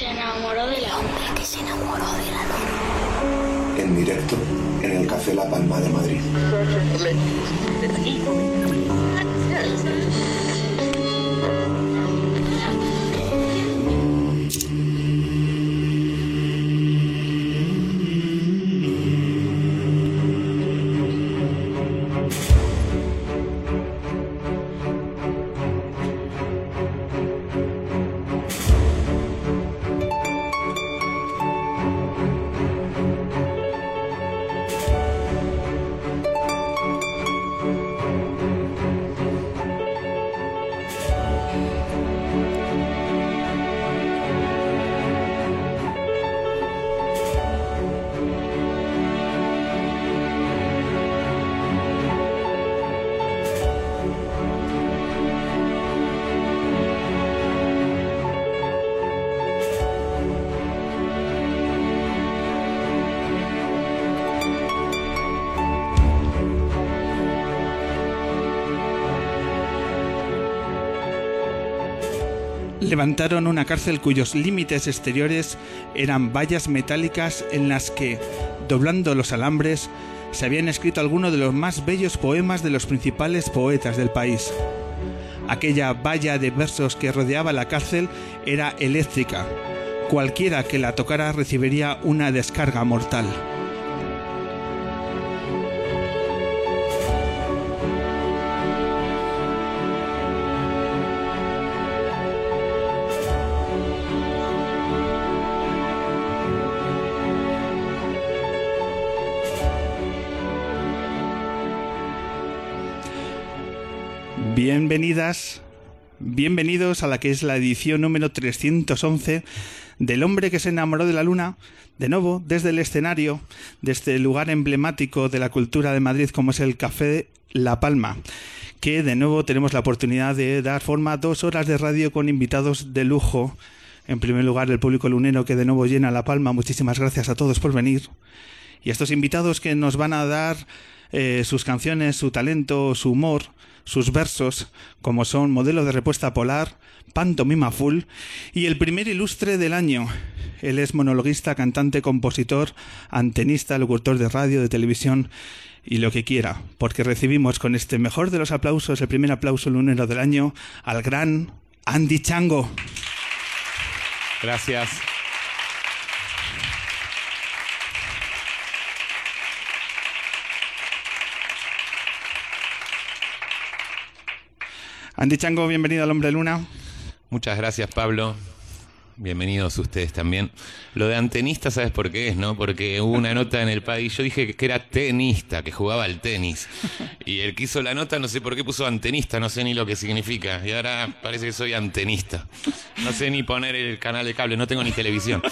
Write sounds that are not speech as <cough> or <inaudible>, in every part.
se enamoró de la hombre que se enamoró de la luna. En directo en el Café La Palma de Madrid. Levantaron una cárcel cuyos límites exteriores eran vallas metálicas en las que, doblando los alambres, se habían escrito algunos de los más bellos poemas de los principales poetas del país. Aquella valla de versos que rodeaba la cárcel era eléctrica. Cualquiera que la tocara recibiría una descarga mortal. Bienvenidas, bienvenidos a la que es la edición número 311 del hombre que se enamoró de la luna, de nuevo desde el escenario, de este lugar emblemático de la cultura de Madrid como es el Café La Palma que de nuevo tenemos la oportunidad de dar forma a dos horas de radio con invitados de lujo. En primer lugar, el público lunero que de nuevo llena La Palma. Muchísimas gracias a todos por venir. Y a estos invitados que nos van a dar eh, sus canciones, su talento, su humor, sus versos, como son Modelo de Respuesta Polar, Pantomima Full y el primer ilustre del año. Él es monologuista, cantante, compositor, antenista, locutor de radio, de televisión y lo que quiera, porque recibimos con este mejor de los aplausos, el primer aplauso lunero del año, al gran Andy Chango. Gracias. Andy Chango, bienvenido al Hombre Luna. Muchas gracias, Pablo. Bienvenidos ustedes también. Lo de antenista, ¿sabes por qué es, no? Porque hubo una nota en el país. Yo dije que era tenista, que jugaba al tenis. Y el que hizo la nota, no sé por qué puso antenista, no sé ni lo que significa. Y ahora parece que soy antenista. No sé ni poner el canal de cable, no tengo ni televisión.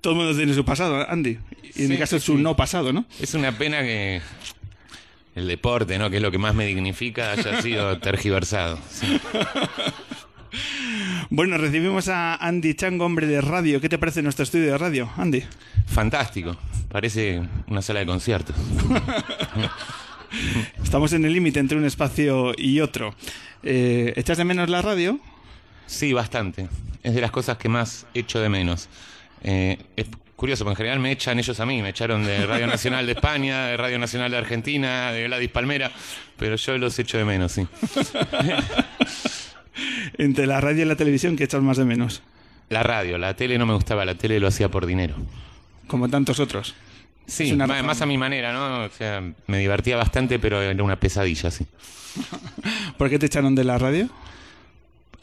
Todo el mundo tiene su pasado, Andy. Y en mi caso es su no pasado, ¿no? Es una pena que el deporte, ¿no? Que es lo que más me dignifica, haya <laughs> sido tergiversado. Bueno, recibimos a Andy Chango, hombre de radio. ¿Qué te parece nuestro estudio de radio, Andy? Fantástico. Parece una sala de conciertos. <laughs> Estamos en el límite entre un espacio y otro. Eh, ¿Echas de menos la radio? Sí, bastante. Es de las cosas que más echo de menos. Eh, es curioso, porque en general me echan ellos a mí. Me echaron de Radio Nacional de España, de Radio Nacional de Argentina, de Gladys Palmera, pero yo los echo de menos, sí. <laughs> Entre la radio y la televisión, ¿qué echas más de menos? La radio, la tele no me gustaba, la tele lo hacía por dinero. Como tantos otros. Sí, una más, más a mi manera, ¿no? O sea, me divertía bastante, pero era una pesadilla, sí. <laughs> ¿Por qué te echaron de la radio?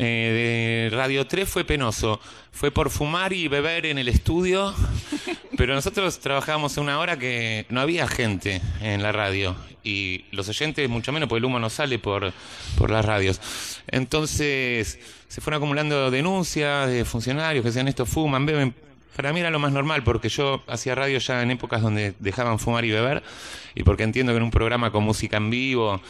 Eh, de Radio 3 fue penoso. Fue por fumar y beber en el estudio, <laughs> pero nosotros trabajábamos una hora que no había gente en la radio y los oyentes mucho menos, porque el humo no sale por, por las radios. Entonces se fueron acumulando denuncias de funcionarios que decían esto fuman, beben. Para mí era lo más normal porque yo hacía radio ya en épocas donde dejaban fumar y beber y porque entiendo que en un programa con música en vivo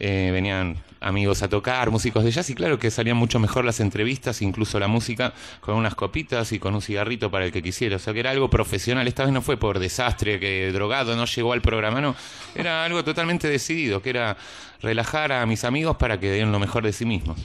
eh, venían amigos a tocar, músicos de jazz, y claro que salían mucho mejor las entrevistas, incluso la música, con unas copitas y con un cigarrito para el que quisiera. O sea que era algo profesional. Esta vez no fue por desastre, que drogado no llegó al programa, no. Era algo totalmente decidido, que era relajar a mis amigos para que den lo mejor de sí mismos.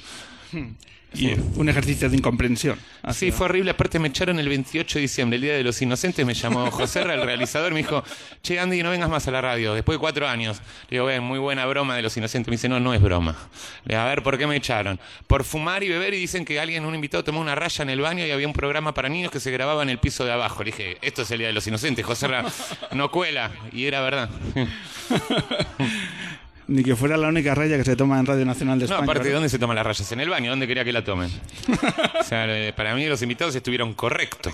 <laughs> Y un ejercicio de incomprensión. Sí, fue horrible. Aparte me echaron el 28 de diciembre, el Día de los Inocentes. Me llamó José, el realizador, me dijo, che, Andy, no vengas más a la radio. Después de cuatro años. Le digo, ven, muy buena broma de los Inocentes. Me dice, no, no es broma. Le digo, a ver, ¿por qué me echaron? Por fumar y beber y dicen que alguien, un invitado, tomó una raya en el baño y había un programa para niños que se grababa en el piso de abajo. Le dije, esto es el Día de los Inocentes. José no cuela. Y era verdad. <laughs> Ni que fuera la única raya que se toma en Radio Nacional de España. No, aparte, ¿de dónde se toman las rayas? En el baño, ¿dónde quería que la tomen? <laughs> o sea, eh, para mí los invitados estuvieron correctos.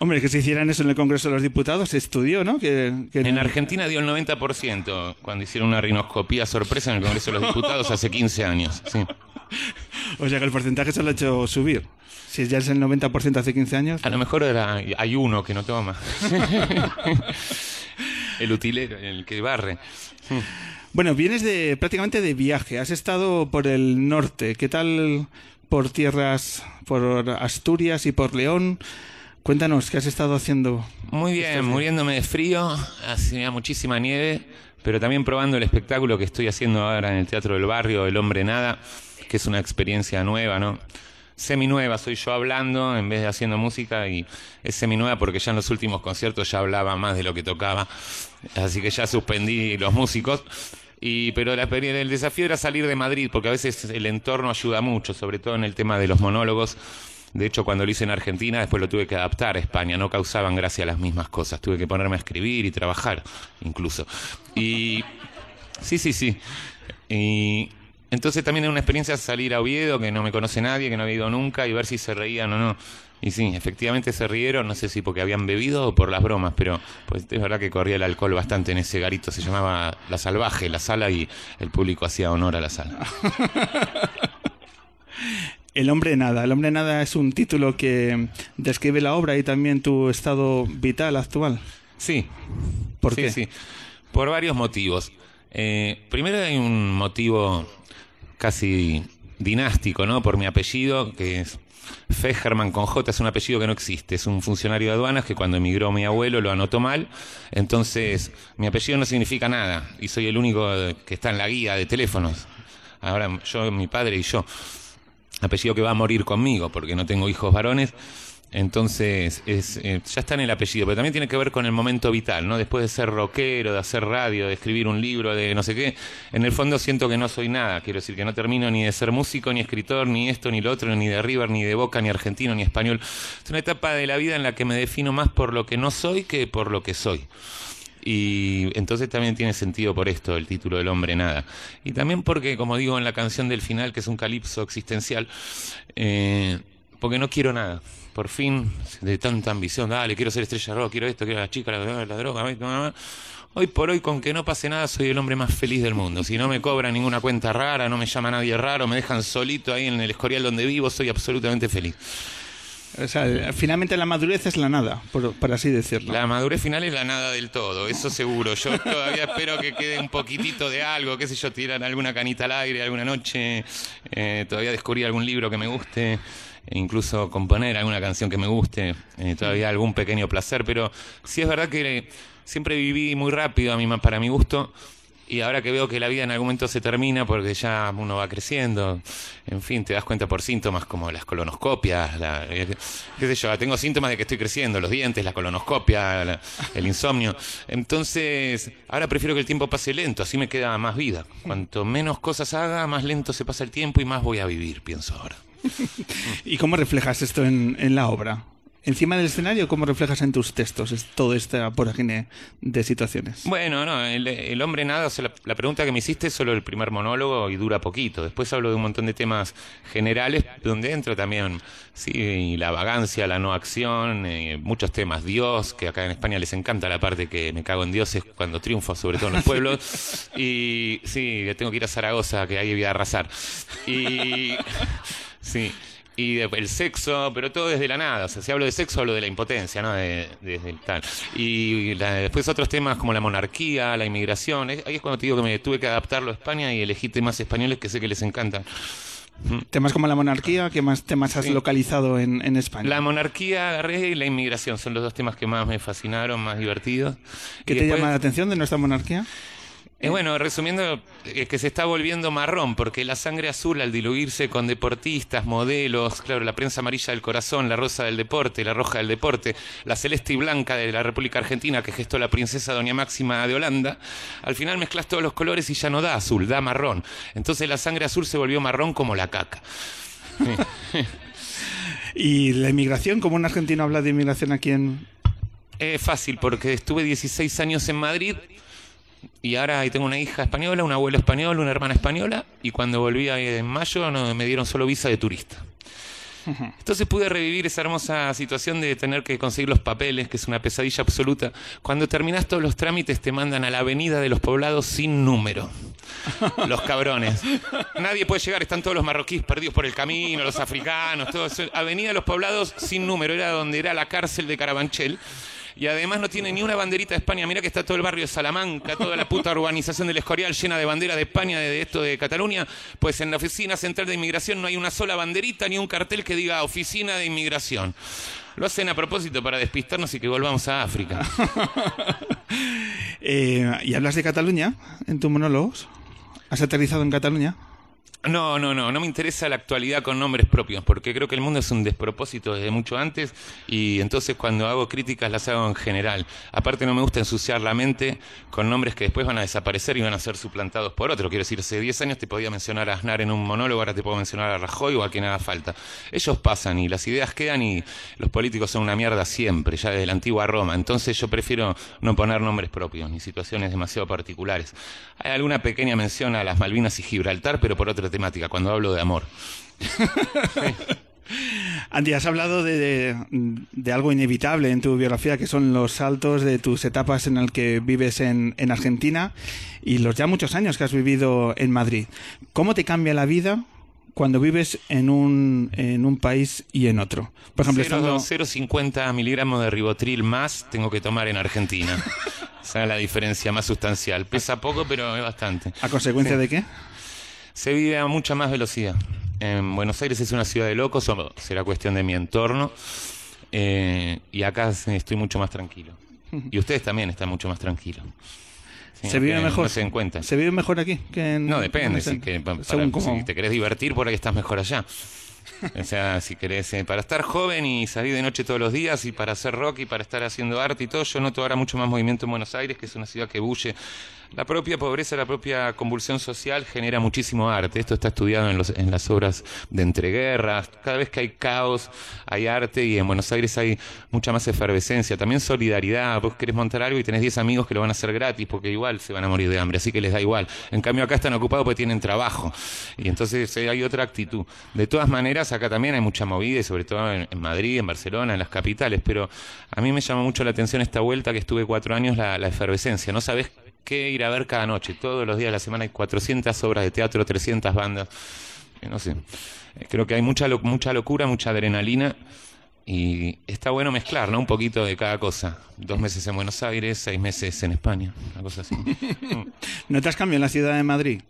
Hombre, que se hicieran eso en el Congreso de los Diputados, se estudió, ¿no? Que, En Argentina dio el 90% cuando hicieron una rinoscopía sorpresa en el Congreso de los Diputados hace 15 años. Sí. O sea que el porcentaje se lo ha hecho subir. Si ya es el 90% hace 15 años. A lo mejor era, hay uno que no toma. <laughs> el utilero, el que barre. Bueno, vienes de prácticamente de viaje. Has estado por el norte. ¿Qué tal por tierras, por Asturias y por León? Cuéntanos, ¿qué has estado haciendo? Muy bien, muriéndome de frío, hacía muchísima nieve, pero también probando el espectáculo que estoy haciendo ahora en el Teatro del Barrio, El Hombre Nada, que es una experiencia nueva, ¿no? Seminueva, soy yo hablando en vez de haciendo música y es seminueva porque ya en los últimos conciertos ya hablaba más de lo que tocaba, así que ya suspendí los músicos. Y, pero el desafío era salir de Madrid, porque a veces el entorno ayuda mucho, sobre todo en el tema de los monólogos. De hecho, cuando lo hice en Argentina, después lo tuve que adaptar a España. No causaban gracia las mismas cosas. Tuve que ponerme a escribir y trabajar, incluso. Y. Sí, sí, sí. Y entonces también es una experiencia salir a Oviedo, que no me conoce nadie, que no había ido nunca, y ver si se reían o no. Y sí, efectivamente se rieron, no sé si porque habían bebido o por las bromas, pero pues es verdad que corría el alcohol bastante en ese garito, se llamaba La Salvaje, la sala, y el público hacía honor a la sala. <laughs> El hombre nada. El hombre nada es un título que describe la obra y también tu estado vital actual. Sí. ¿Por sí, qué? Sí, por varios motivos. Eh, primero hay un motivo casi dinástico, ¿no? Por mi apellido, que es Fejerman con J, es un apellido que no existe. Es un funcionario de aduanas que cuando emigró mi abuelo lo anotó mal. Entonces, mi apellido no significa nada y soy el único que está en la guía de teléfonos. Ahora, yo, mi padre y yo. Apellido que va a morir conmigo porque no tengo hijos varones. Entonces, es, eh, ya está en el apellido, pero también tiene que ver con el momento vital, ¿no? Después de ser rockero, de hacer radio, de escribir un libro, de no sé qué, en el fondo siento que no soy nada. Quiero decir que no termino ni de ser músico, ni escritor, ni esto, ni lo otro, ni de River, ni de Boca, ni argentino, ni español. Es una etapa de la vida en la que me defino más por lo que no soy que por lo que soy. Y entonces también tiene sentido por esto el título del hombre nada. Y también porque, como digo en la canción del final, que es un calipso existencial, eh, porque no quiero nada por fin, de tanta ambición, dale, quiero ser estrella rock, quiero esto, quiero la chica, la, la droga, hoy por hoy, con que no pase nada, soy el hombre más feliz del mundo. Si no me cobran ninguna cuenta rara, no me llama nadie raro, me dejan solito ahí en el escorial donde vivo, soy absolutamente feliz. O sea, finalmente la madurez es la nada, por, así decirlo. La madurez final es la nada del todo, eso seguro. Yo todavía espero que quede un poquitito de algo, qué sé yo, tirar alguna canita al aire alguna noche, eh, todavía descubrir algún libro que me guste. E incluso componer alguna canción que me guste, eh, todavía algún pequeño placer, pero sí es verdad que siempre viví muy rápido a mí, para mi gusto y ahora que veo que la vida en algún momento se termina porque ya uno va creciendo, en fin, te das cuenta por síntomas como las colonoscopias, la, eh, qué sé yo, tengo síntomas de que estoy creciendo, los dientes, la colonoscopia, el insomnio. Entonces, ahora prefiero que el tiempo pase lento, así me queda más vida. Cuanto menos cosas haga, más lento se pasa el tiempo y más voy a vivir, pienso ahora. <laughs> ¿Y cómo reflejas esto en, en la obra? Encima del escenario, ¿cómo reflejas en tus textos es todo esta vorágine de situaciones? Bueno, no, el, hombre nada, la, pregunta que me hiciste es solo el primer monólogo y dura poquito. Después hablo de un montón de temas generales donde entro también, sí, la vagancia, la no acción, eh, muchos temas, Dios, que acá en España les encanta la parte que me cago en Dios es cuando triunfo, sobre todo en los <laughs> pueblos. y sí, tengo que ir a Zaragoza, que ahí voy a arrasar. Y <laughs> sí y el sexo, pero todo desde la nada. O sea, si hablo de sexo, hablo de la impotencia, ¿no? De, desde tal. Y después otros temas como la monarquía, la inmigración. ahí es cuando te digo que me tuve que adaptarlo a España y elegí temas españoles que sé que les encantan. Temas como la monarquía, ¿qué más temas has localizado en, en, España? La monarquía agarré y la inmigración son los dos temas que más me fascinaron, más divertidos. ¿Qué te llama la atención de nuestra monarquía? Eh, bueno, resumiendo, es que se está volviendo marrón, porque la sangre azul al diluirse con deportistas, modelos, claro, la prensa amarilla del corazón, la rosa del deporte, la roja del deporte, la celeste y blanca de la República Argentina que gestó la princesa Doña Máxima de Holanda, al final mezclas todos los colores y ya no da azul, da marrón. Entonces la sangre azul se volvió marrón como la caca. <laughs> ¿Y la inmigración? ¿Cómo un argentino habla de inmigración aquí en...? Es fácil, porque estuve 16 años en Madrid y ahora ahí tengo una hija española, un abuelo español, una hermana española, y cuando volví en mayo no, me dieron solo visa de turista. Entonces pude revivir esa hermosa situación de tener que conseguir los papeles, que es una pesadilla absoluta. Cuando terminas todos los trámites te mandan a la avenida de los poblados sin número. <laughs> Los cabrones. Nadie puede llegar, están todos los marroquíes perdidos por el camino, los africanos, todo eso. Avenida de los poblados sin número, era donde era la cárcel de Carabanchel y además no tiene ni una banderita de España. Mira que está todo el barrio de Salamanca, toda la puta urbanización del Escorial llena de banderas de España, de, esto de Cataluña. Pues en la oficina central de inmigración no hay una sola banderita ni un cartel que diga oficina de inmigración. Lo hacen a propósito para despistarnos y que volvamos a África. <laughs> Eh, ¿Y hablas de Cataluña en tus monólogos? ¿Has aterrizado en Cataluña? No, no, no, no me interesa la actualidad con nombres propios, porque creo que el mundo es un despropósito desde mucho antes y entonces cuando hago críticas las hago en general. Aparte no me gusta ensuciar la mente con nombres que después van a desaparecer y van a ser suplantados por otro. Quiero decir, hace 10 años te podía mencionar a Aznar en un monólogo, ahora te puedo mencionar a Rajoy o a quien haga falta. Ellos pasan y las ideas quedan y los políticos son una mierda siempre, ya desde la antigua Roma. Entonces yo prefiero no poner nombres propios ni situaciones demasiado particulares. Hay alguna pequeña mención a las Malvinas y Gibraltar, pero por otro temática, cuando hablo de amor. <laughs> Andy, has hablado de, algo inevitable en tu biografía, que son los saltos de tus etapas en el que vives en, Argentina y los ya muchos años que has vivido en Madrid. ¿Cómo te cambia la vida cuando vives en un, en un país y en otro? Por ejemplo, 0,50 miligramos de ribotril más tengo que tomar en Argentina. <laughs> Esa es la diferencia más sustancial. Pesa poco, pero es bastante. ¿A consecuencia de qué? Se vive a mucha más velocidad. En Buenos Aires es una ciudad de locos, o será cuestión de mi entorno, eh, y acá estoy mucho más tranquilo. Y ustedes también están mucho más tranquilos. se vive mejor. se, se vive mejor aquí que en, No, depende. Si, si te querés divertir, por ahí estás mejor allá. O sea, si querés, eh, para estar joven y salir de noche todos los días y para hacer rock y para estar haciendo arte y todo, yo noto ahora mucho más movimiento en Buenos Aires, que es una ciudad que bulle la propia pobreza, la propia convulsión social genera muchísimo arte. Esto está estudiado en, los, en las obras de entreguerras. Cada vez que hay caos, hay arte y en Buenos Aires hay mucha más efervescencia. También solidaridad. Vos querés montar algo y tenés 10 amigos que lo van a hacer gratis porque igual se van a morir de hambre, así que les da igual. En cambio acá están ocupados porque tienen trabajo. Y entonces eh, hay otra actitud. De todas maneras, acá también hay mucha movida y sobre todo en, Madrid, en Barcelona, en las capitales. Pero a mí me llama mucho la atención esta vuelta que estuve cuatro años, la, la efervescencia. No sabés que ir a ver cada noche. Todos los días de la semana hay 400 obras de teatro, 300 bandas. Eh, no sé. Eh, creo que hay mucha, mucha locura, mucha adrenalina. Y está bueno mezclar, ¿no? Un poquito de cada cosa. Dos meses en Buenos Aires, seis meses en España, una cosa así. <laughs> ¿No te has cambiado en la ciudad de Madrid?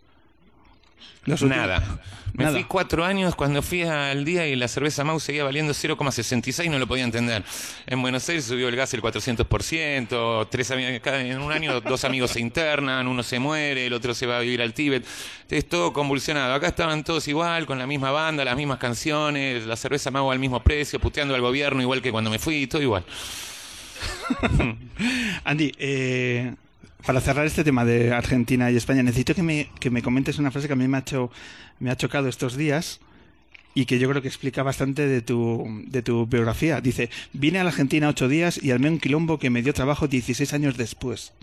Nada. Me fui cuatro años cuando fui al día y la cerveza Mau seguía valiendo 0,66 no lo podía entender. En Buenos Aires subió el gas el 400%, tres en un año dos amigos se internan, uno se muere, el otro se va a vivir al Tíbet. Es todo convulsionado. Acá estaban todos igual, con la misma banda, las mismas canciones, la cerveza Mau al mismo precio, puteando al gobierno igual que cuando me fui, todo igual. <laughs> Andy, eh, para cerrar este tema de Argentina y España, necesito que me, que me comentes una frase que a mí me ha, hecho, me ha chocado estos días y que yo creo que explica bastante de tu, de tu biografía. Dice, vine a la Argentina ocho días y armé un quilombo que me dio trabajo 16 años después.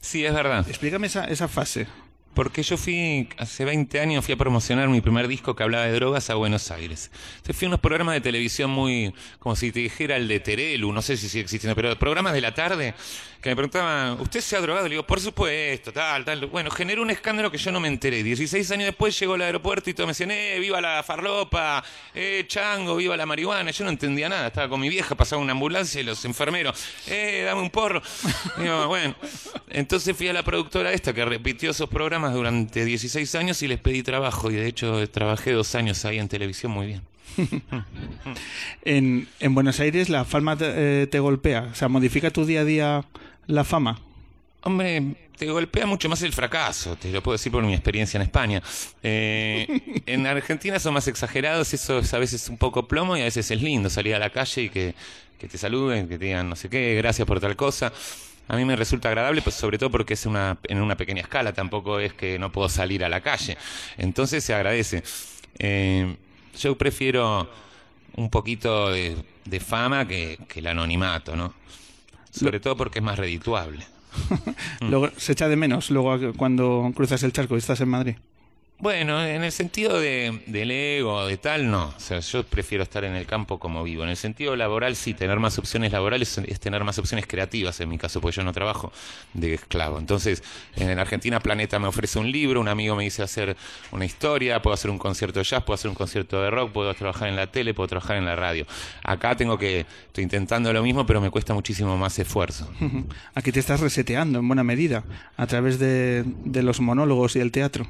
Sí, es verdad. Explícame esa, esa fase. Porque yo fui, hace 20 años, fui a promocionar mi primer disco que hablaba de drogas a Buenos Aires. Entonces fui a unos programas de televisión muy, como si te dijera el de Terelu, no sé si sigue existiendo, pero programas de la tarde que me preguntaban, ¿usted se ha drogado? Le digo, por supuesto, tal, tal. Bueno, generó un escándalo que yo no me enteré. 16 años después llegó al aeropuerto y todos me decían, eh, viva la farlopa, eh, chango, viva la marihuana. Yo no entendía nada, estaba con mi vieja, pasaba una ambulancia y los enfermeros, eh, dame un porro. digo, bueno, entonces fui a la productora esta que repitió esos programas durante 16 años y les pedí trabajo y de hecho trabajé dos años ahí en televisión muy bien. <laughs> en, en, Buenos Aires la fama te, eh, te golpea, o sea, modifica tu día a día la fama? Hombre, te golpea mucho más el fracaso, te lo puedo decir por mi experiencia en España. Eh, en Argentina son más exagerados, eso es a veces un poco plomo y a veces es lindo salir a la calle y que, te saluden, que digan no sé qué, gracias por tal cosa. A mí me resulta agradable, pues sobre todo porque es una, en una pequeña escala, tampoco es que no puedo salir a la calle. Entonces se agradece. Eh, yo prefiero un poquito de, de fama que, que el anonimato, ¿no? Sobre todo porque es más redituable. <laughs> luego se echa de menos luego cuando cruzas el charco y estás en Madrid. Bueno, en el sentido de, del ego, de tal, no. O sea, yo prefiero estar en el campo como vivo. En el sentido laboral, sí, tener más opciones laborales es tener más opciones creativas, en mi caso, porque yo no trabajo de esclavo. Entonces, en Argentina Planeta me ofrece un libro, un amigo me dice hacer una historia, puedo hacer un concierto de jazz, puedo hacer un concierto de rock, puedo trabajar en la tele, puedo trabajar en la radio. Acá tengo que, estoy intentando lo mismo, pero me cuesta muchísimo más esfuerzo. <laughs> Aquí te estás reseteando en buena medida, a través de, de los monólogos y el teatro.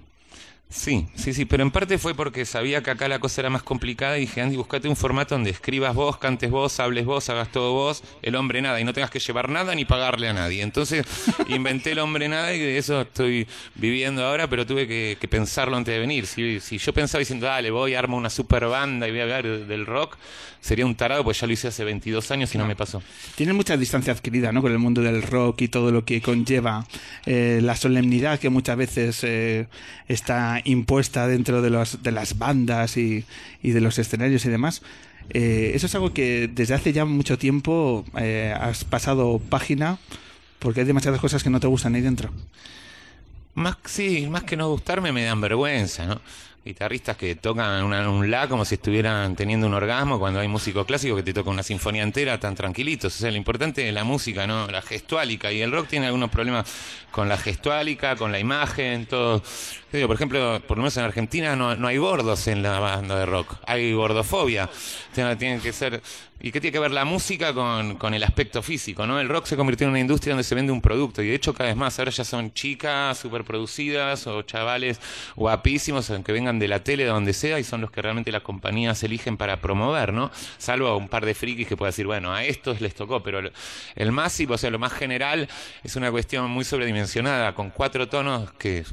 Sí, sí, sí, pero en parte fue porque sabía que acá la cosa era más complicada y dije, Andy, buscate un formato donde escribas vos, cantes vos, hables vos, hagas todo vos, el hombre nada, y no tengas que llevar nada ni pagarle a nadie. Entonces <laughs> inventé el hombre nada y de eso estoy viviendo ahora, pero tuve que, que pensarlo antes de venir. Si, si, yo pensaba diciendo, dale, voy, armo una super banda y voy a hablar del rock, sería un tarado, pues ya lo hice hace 22 años y no, no me pasó. Tienes mucha distancia adquirida, ¿no? Con el mundo del rock y todo lo que conlleva eh, la solemnidad que muchas veces eh, está impuesta dentro de, los, de las bandas y, de los escenarios y demás. Eh, eso es algo que desde hace ya mucho tiempo eh, has pasado página porque hay demasiadas cosas que no te gustan ahí dentro. Más, sí, más que no gustarme me dan vergüenza, ¿no? Guitarristas que tocan una, un la como si estuvieran teniendo un orgasmo cuando hay músico clásico que te toca una sinfonía entera tan tranquilitos. O sea, lo importante es la música, ¿no? La gestuálica. Y el rock tiene algunos problemas con la gestuálica, con la imagen, todo. Por ejemplo, por lo menos en Argentina no, no hay gordos en la banda de rock. Hay gordofobia. Tienen que ser ¿Y qué tiene que ver la música con, con, el aspecto físico? ¿no? El rock se convirtió en una industria donde se vende un producto y de hecho cada vez más ahora ya son chicas súper producidas o chavales guapísimos aunque vengan de la tele, de donde sea y son los que realmente las compañías eligen para promover, ¿no? Salvo a un par de frikis que pueda decir, bueno, a estos les tocó, pero el masivo, o sea, lo más general es una cuestión muy sobredimensionada con cuatro tonos que,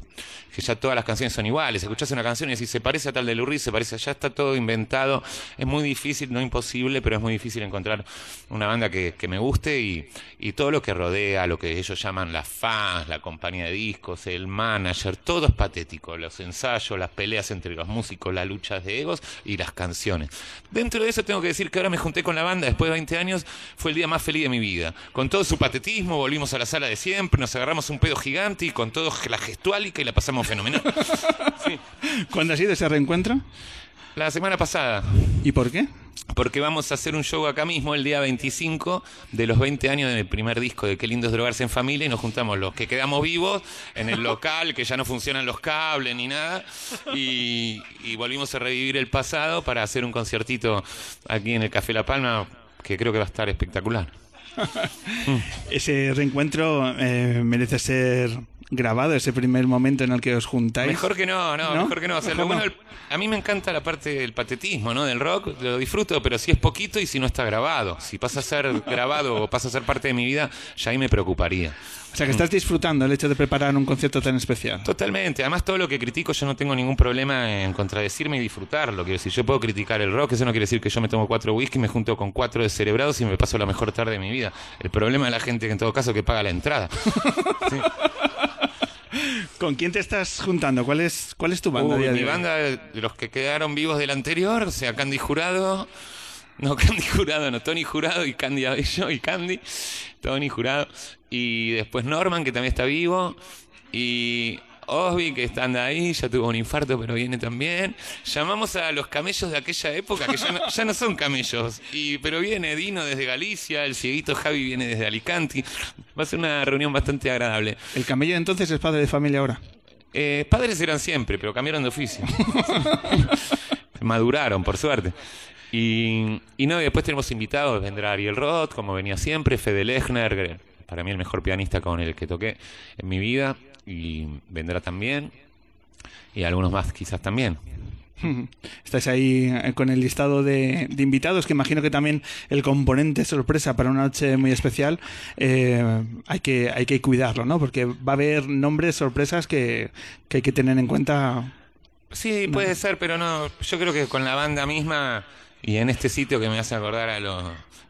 que ya todas las canciones son iguales. Escuchás una canción y decís, se parece a tal de Lurie, se parece ya está todo inventado. Es muy difícil, no imposible, pero es muy difícil encontrar una banda que, me guste y, y, todo lo que rodea, lo que ellos llaman las fans, la compañía de discos, el manager, todo es patético. Los ensayos, las peleas entre los músicos, las luchas de egos y las canciones. Dentro de eso tengo que decir que ahora me junté con la banda después de 20 años, fue el día más feliz de mi vida. Con todo su patetismo, volvimos a la sala de siempre, nos agarramos un pedo gigante y con todo la gestuálica y la pasamos fenomenal. <laughs> Sí. ¿Cuándo ha sido ese reencuentro? La semana pasada. ¿Y por qué? Porque vamos a hacer un show acá mismo el día 25 de los 20 años del primer disco de Qué lindo es drogarse en familia y nos juntamos los que quedamos vivos en el local, que ya no funcionan los cables ni nada, y, y volvimos a revivir el pasado para hacer un conciertito aquí en el Café La Palma que creo que va a estar espectacular. <laughs> Ese reencuentro eh, merece ser grabado ese primer momento en el que os juntáis. Mejor que no, no, ¿No? mejor que no. O sea, lo bueno, el, a mí me encanta la parte del patetismo, ¿no? Del rock, lo disfruto, pero si es poquito y si no está grabado. Si pasa a ser grabado o pasa a ser parte de mi vida, ya ahí me preocuparía. O sea, que estás disfrutando el hecho de preparar un concierto tan especial. Totalmente. Además, todo lo que critico yo no tengo ningún problema en contradecirme y disfrutarlo. Quiero decir, yo puedo criticar el rock, eso no quiere decir que yo me tomo cuatro whisky, me junto con cuatro descerebrados y me paso la mejor tarde de mi vida. El problema es la gente que en todo caso que paga la entrada. <laughs> Sí. ¿Con quién te estás juntando? ¿Cuál es, cuál es tu banda? Uy, mi banda, de los que quedaron vivos del anterior, o sea, Candy Jurado. No, <laughs> Candy Jurado, no, Tony Jurado y Candy Abello y Candy. Tony Jurado. Y después Norman, que también está vivo. Y Osby, que está ahí, ya tuvo un infarto, pero viene también. Llamamos a los camellos de aquella época, que ya no, ya no son camellos. Y, pero viene Dino desde Galicia, el cieguito Javi viene desde Alicante. Va a ser una reunión bastante agradable. ¿El camello entonces es padre de familia ahora? Eh, padres eran siempre, pero cambiaron de oficio. <laughs> Maduraron, por suerte. Y, y no, y después tenemos invitados, vendrá Ariel Roth, como venía siempre, Fede Lechner, para mí el mejor pianista con el que toqué en mi vida, y vendrá también, y algunos más quizás también. <laughs> Estáis ahí eh, con el listado de, de invitados, que imagino que también el componente sorpresa para una noche muy especial eh, hay, que, hay que cuidarlo, ¿no? Porque va a haber nombres, sorpresas que, que hay que tener en cuenta. Sí, puede ser, pero no. Yo creo que con la banda misma y en este sitio que me hace acordar a los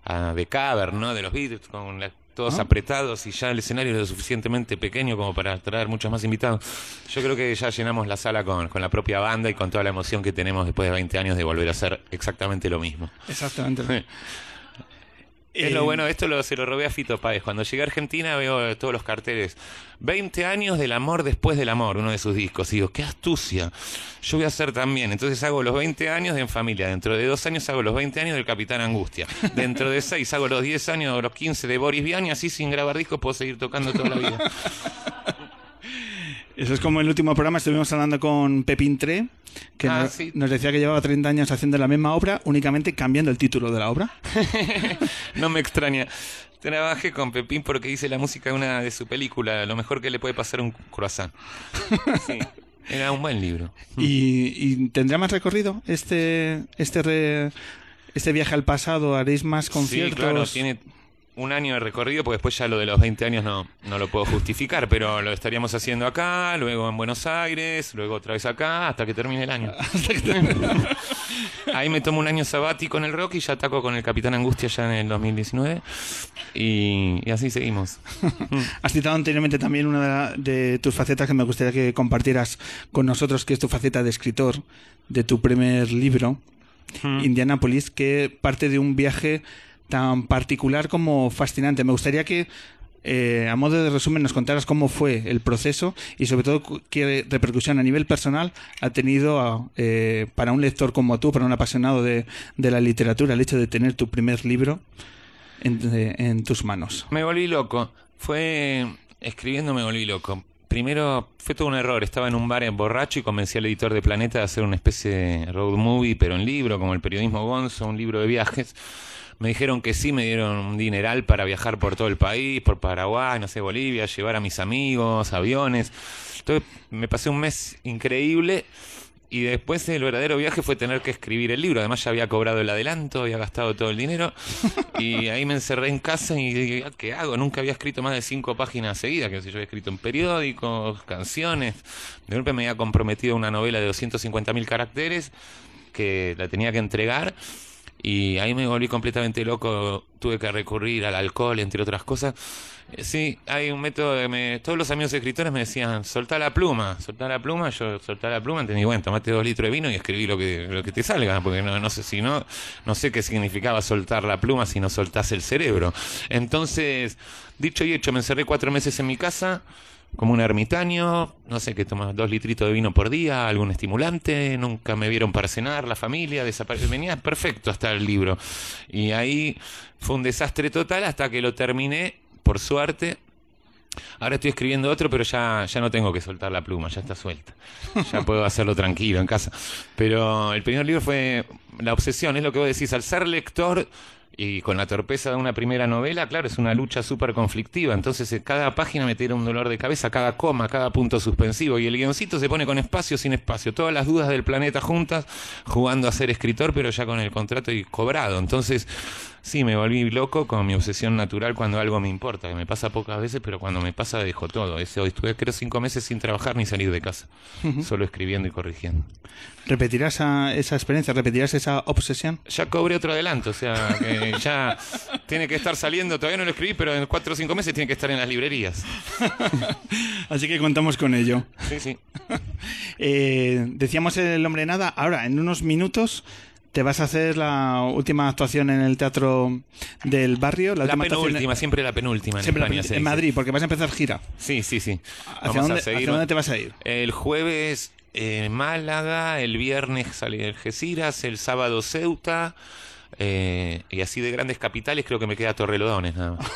a The Cavern, ¿no? De los Beatles, con la- todos apretados y ya el escenario es lo suficientemente pequeño como para traer muchos más invitados. Yo creo que ya llenamos la sala con, con la propia banda y con toda la emoción que tenemos después de 20 años de volver a hacer exactamente lo mismo. Exactamente. <laughs> Es Eh, lo bueno, esto lo, se lo robé a Fito Páez. Cuando llegué a Argentina veo todos los carteles. 20 años del amor después del amor, uno de sus discos. Y digo, qué astucia. Yo voy a hacer también. Entonces hago los 20 años de En Familia. Dentro de dos años hago los 20 años del Capitán Angustia. Dentro de seis hago los 10 años o los 15 de Boris Vian y así sin grabar discos puedo seguir tocando toda la vida. Eso es como el último programa, estuvimos hablando con Pepín Tre, que Ah, nos, sí. nos decía que llevaba 30 años haciendo la misma obra, únicamente cambiando el título de la obra. <laughs> No me extraña. Trabajé con Pepín porque hice la música de una de su película, Lo mejor que le puede pasar a un croissant. <laughs> Sí. Era un buen libro. ¿Y, y tendrá más recorrido este este re- este viaje al pasado? ¿Haréis más conciertos? Sí, claro, tiene un año de recorrido, porque después ya lo de los 20 años no, no lo puedo justificar, pero lo estaríamos haciendo acá, luego en Buenos Aires, luego otra vez acá, hasta que termine el año. <laughs> <laughs> Ahí me tomo un año sabático en el rock y ya ataco con el Capitán Angustia ya en el 2019. Y, y así seguimos. <laughs> Has citado anteriormente también una de tus facetas que me gustaría que compartieras con nosotros, que es tu faceta de escritor de tu primer libro, Indianapolis, que parte de un viaje tan particular como fascinante. Me gustaría que, eh, a modo de resumen, nos contaras cómo fue el proceso y, sobre todo, qué repercusión a nivel personal ha tenido eh, para un lector como tú, para un apasionado de, de la literatura, el hecho de tener tu primer libro en, en tus manos. Me volví loco. Fue escribiendo me volví loco. Primero fue todo un error. Estaba en un bar en borracho y convencí al editor de Planeta de hacer una especie de road movie, pero en libro, como el periodismo Gonzo, un libro de viajes. Me dijeron que sí, me dieron un dineral para viajar por todo el país, por Paraguay, no sé, Bolivia, llevar a mis amigos, aviones. Entonces me pasé un mes increíble y después el verdadero viaje fue tener que escribir el libro. Además ya había cobrado el adelanto, había gastado todo el dinero. <laughs> Y ahí me encerré en casa y dije, "Ah, ¿qué hago? Nunca había escrito más de cinco páginas seguidas, que sé yo había escrito en periódicos, canciones. De golpe me había comprometido una novela de 250.000 caracteres que la tenía que entregar. Y ahí me volví completamente loco. Tuve que recurrir al alcohol, entre otras cosas. Eh, Sí, hay un método que me... Todos los amigos escritores me decían, soltá la pluma, soltá la pluma. Yo soltá la pluma, entendí, bueno, tomate dos litros de vino y escribí lo que, lo que te salga, porque no, no sé si no, no sé qué significaba soltar la pluma si no soltás el cerebro. Entonces, dicho y hecho, me encerré cuatro meses en mi casa, como un ermitaño, no sé, que tomaba dos litritos de vino por día, algún estimulante, nunca me vieron para cenar, la familia, desapareció, venía perfecto hasta el libro. Y ahí fue un desastre total hasta que lo terminé, por suerte. Ahora estoy escribiendo otro, pero ya, ya no tengo que soltar la pluma, ya está suelta. Ya puedo hacerlo tranquilo en casa. Pero el primer libro fue La obsesión, es lo que vos decís, al ser lector y con la torpeza de una primera novela, claro, es una lucha súper conflictiva. Entonces, eh, cada página me tira un dolor de cabeza, cada coma, cada punto suspensivo. Y el guioncito se pone con espacio, sin espacio. Todas las dudas del planeta juntas, jugando a ser escritor, pero ya con el contrato y cobrado. Entonces, sí, me volví loco con mi obsesión natural cuando algo me importa, que me pasa pocas veces, pero cuando me pasa dejo todo. Ese, hoy estuve, creo, cinco meses sin trabajar ni salir de casa, solo escribiendo y corrigiendo. ¿Repetirás esa, esa experiencia? ¿Repetirás esa obsesión? Ya cobré otro adelanto, o sea, que <laughs> ya tiene que estar saliendo, todavía no lo escribí, pero en cuatro o cinco meses tiene que estar en las librerías. <laughs> Así que contamos con ello. Sí, sí. <laughs> Eh, decíamos el hombre nada. Ahora, en unos minutos, te vas a hacer la última actuación en el teatro del barrio. La, La última penúltima, siempre la penúltima en siempre la España. penúltima, se en. Madrid, porque vas a empezar gira. Sí, sí, sí. ¿Hacia, Vamos dónde, a seguir. hacia dónde te vas a ir? El jueves en Málaga, el viernes sale Algeciras, el sábado Ceuta. eh, y así de grandes capitales creo que me queda Torrelodones nada más.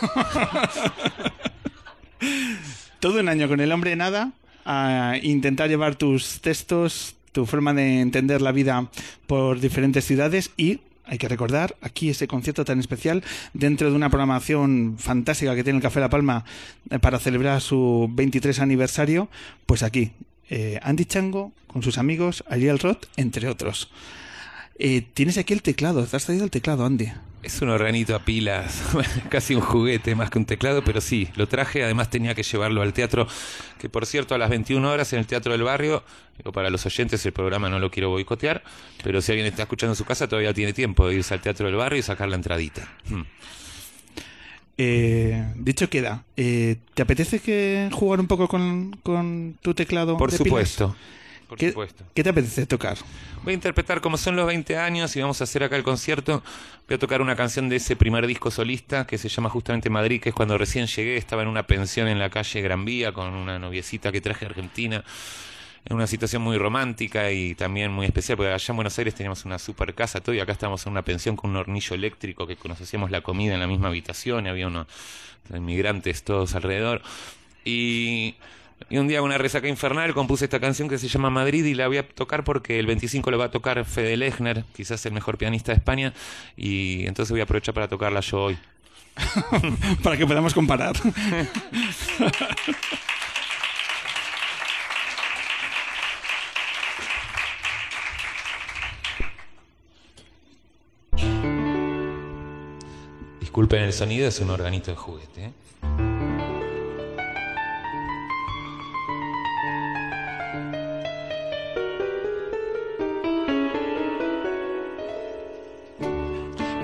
<laughs> Todo un año con el hombre de nada a intentar llevar tus textos, tu forma de entender la vida por diferentes ciudades y hay que recordar aquí ese concierto tan especial dentro de una programación fantástica que tiene el Café La Palma eh, para celebrar su 23 aniversario, pues aquí eh, Andy Chango con sus amigos, Ariel Roth, entre otros. Eh, tienes aquí el teclado, ¿te has traído el teclado, Andy? Es un organito a pilas, <laughs> casi un juguete más que un teclado, pero sí, lo traje, además tenía que llevarlo al teatro, que por cierto a las 21 horas en el Teatro del Barrio, digo, para los oyentes el programa no lo quiero boicotear, pero si alguien está escuchando en su casa todavía tiene tiempo de irse al Teatro del Barrio y sacar la entradita. Hmm. Eh, dicho queda, eh, ¿te apetece que jugar un poco con, con tu teclado? Por de pilas? Supuesto, por ¿Qué, supuesto. ¿Qué te apetece tocar? Voy a interpretar como son los 20 años y vamos a hacer acá el concierto. Voy a tocar una canción de ese primer disco solista que se llama justamente Madrid, que es cuando recién llegué, estaba en una pensión en la calle Gran Vía con una noviecita que traje a Argentina. En una situación muy romántica y también muy especial, porque allá en Buenos Aires teníamos una super casa, todo, y acá estábamos en una pensión con un hornillo eléctrico que nos hacíamos la comida en la misma habitación, y había unos inmigrantes todos alrededor. Y y un día, una resaca infernal, compuse esta canción que se llama Madrid y la voy a tocar porque el 25 lo va a tocar Fede Lechner, quizás el mejor pianista de España, y entonces voy a aprovechar para tocarla yo hoy. <laughs> Para que podamos comparar. Disculpen el sonido, es un organito de juguete. ¿eh?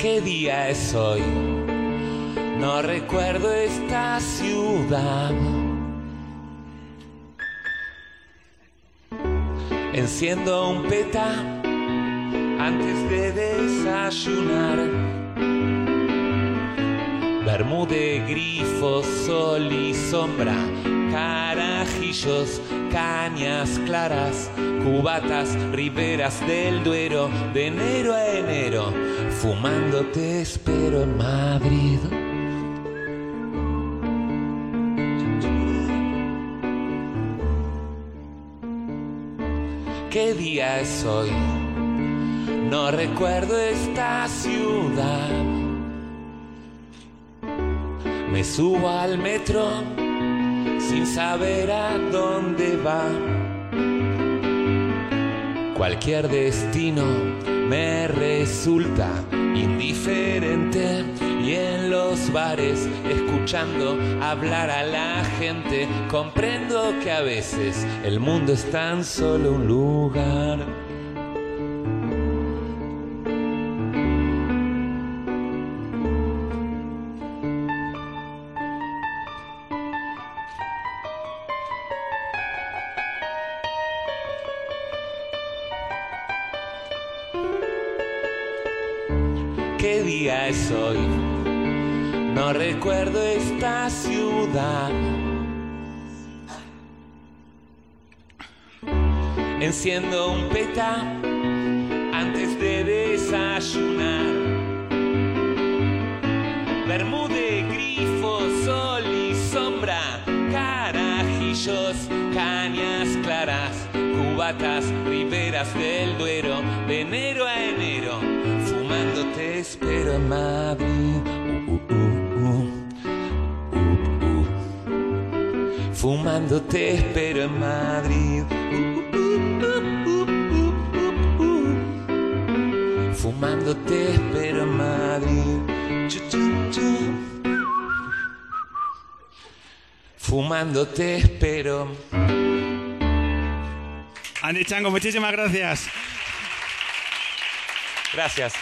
¿Qué día es hoy? No recuerdo esta ciudad. Enciendo un peta antes de desayunar. Bermude, grifo, sol y sombra, carajillos, cañas claras, cubatas, riberas del Duero, de enero a enero, fumando te espero en Madrid. ¿Qué día es hoy? No recuerdo esta ciudad. Me subo al metro sin saber a dónde va. Cualquier destino me resulta indiferente y en los bares escuchando hablar a la gente comprendo que a veces el mundo es tan solo un lugar. Enciendo un peta antes de desayunar. Bermude, grifo, sol y sombra, carajillos, cañas claras, cubatas, riberas del Duero, de enero a enero, fumando te espero en Madrid. Uh, uh, uh, uh. Uh, uh. Fumando te espero en Madrid. Fumando te espero en Madrid. Chu, chu, chu. Fumando te espero. Andy Chango, muchísimas gracias. Gracias.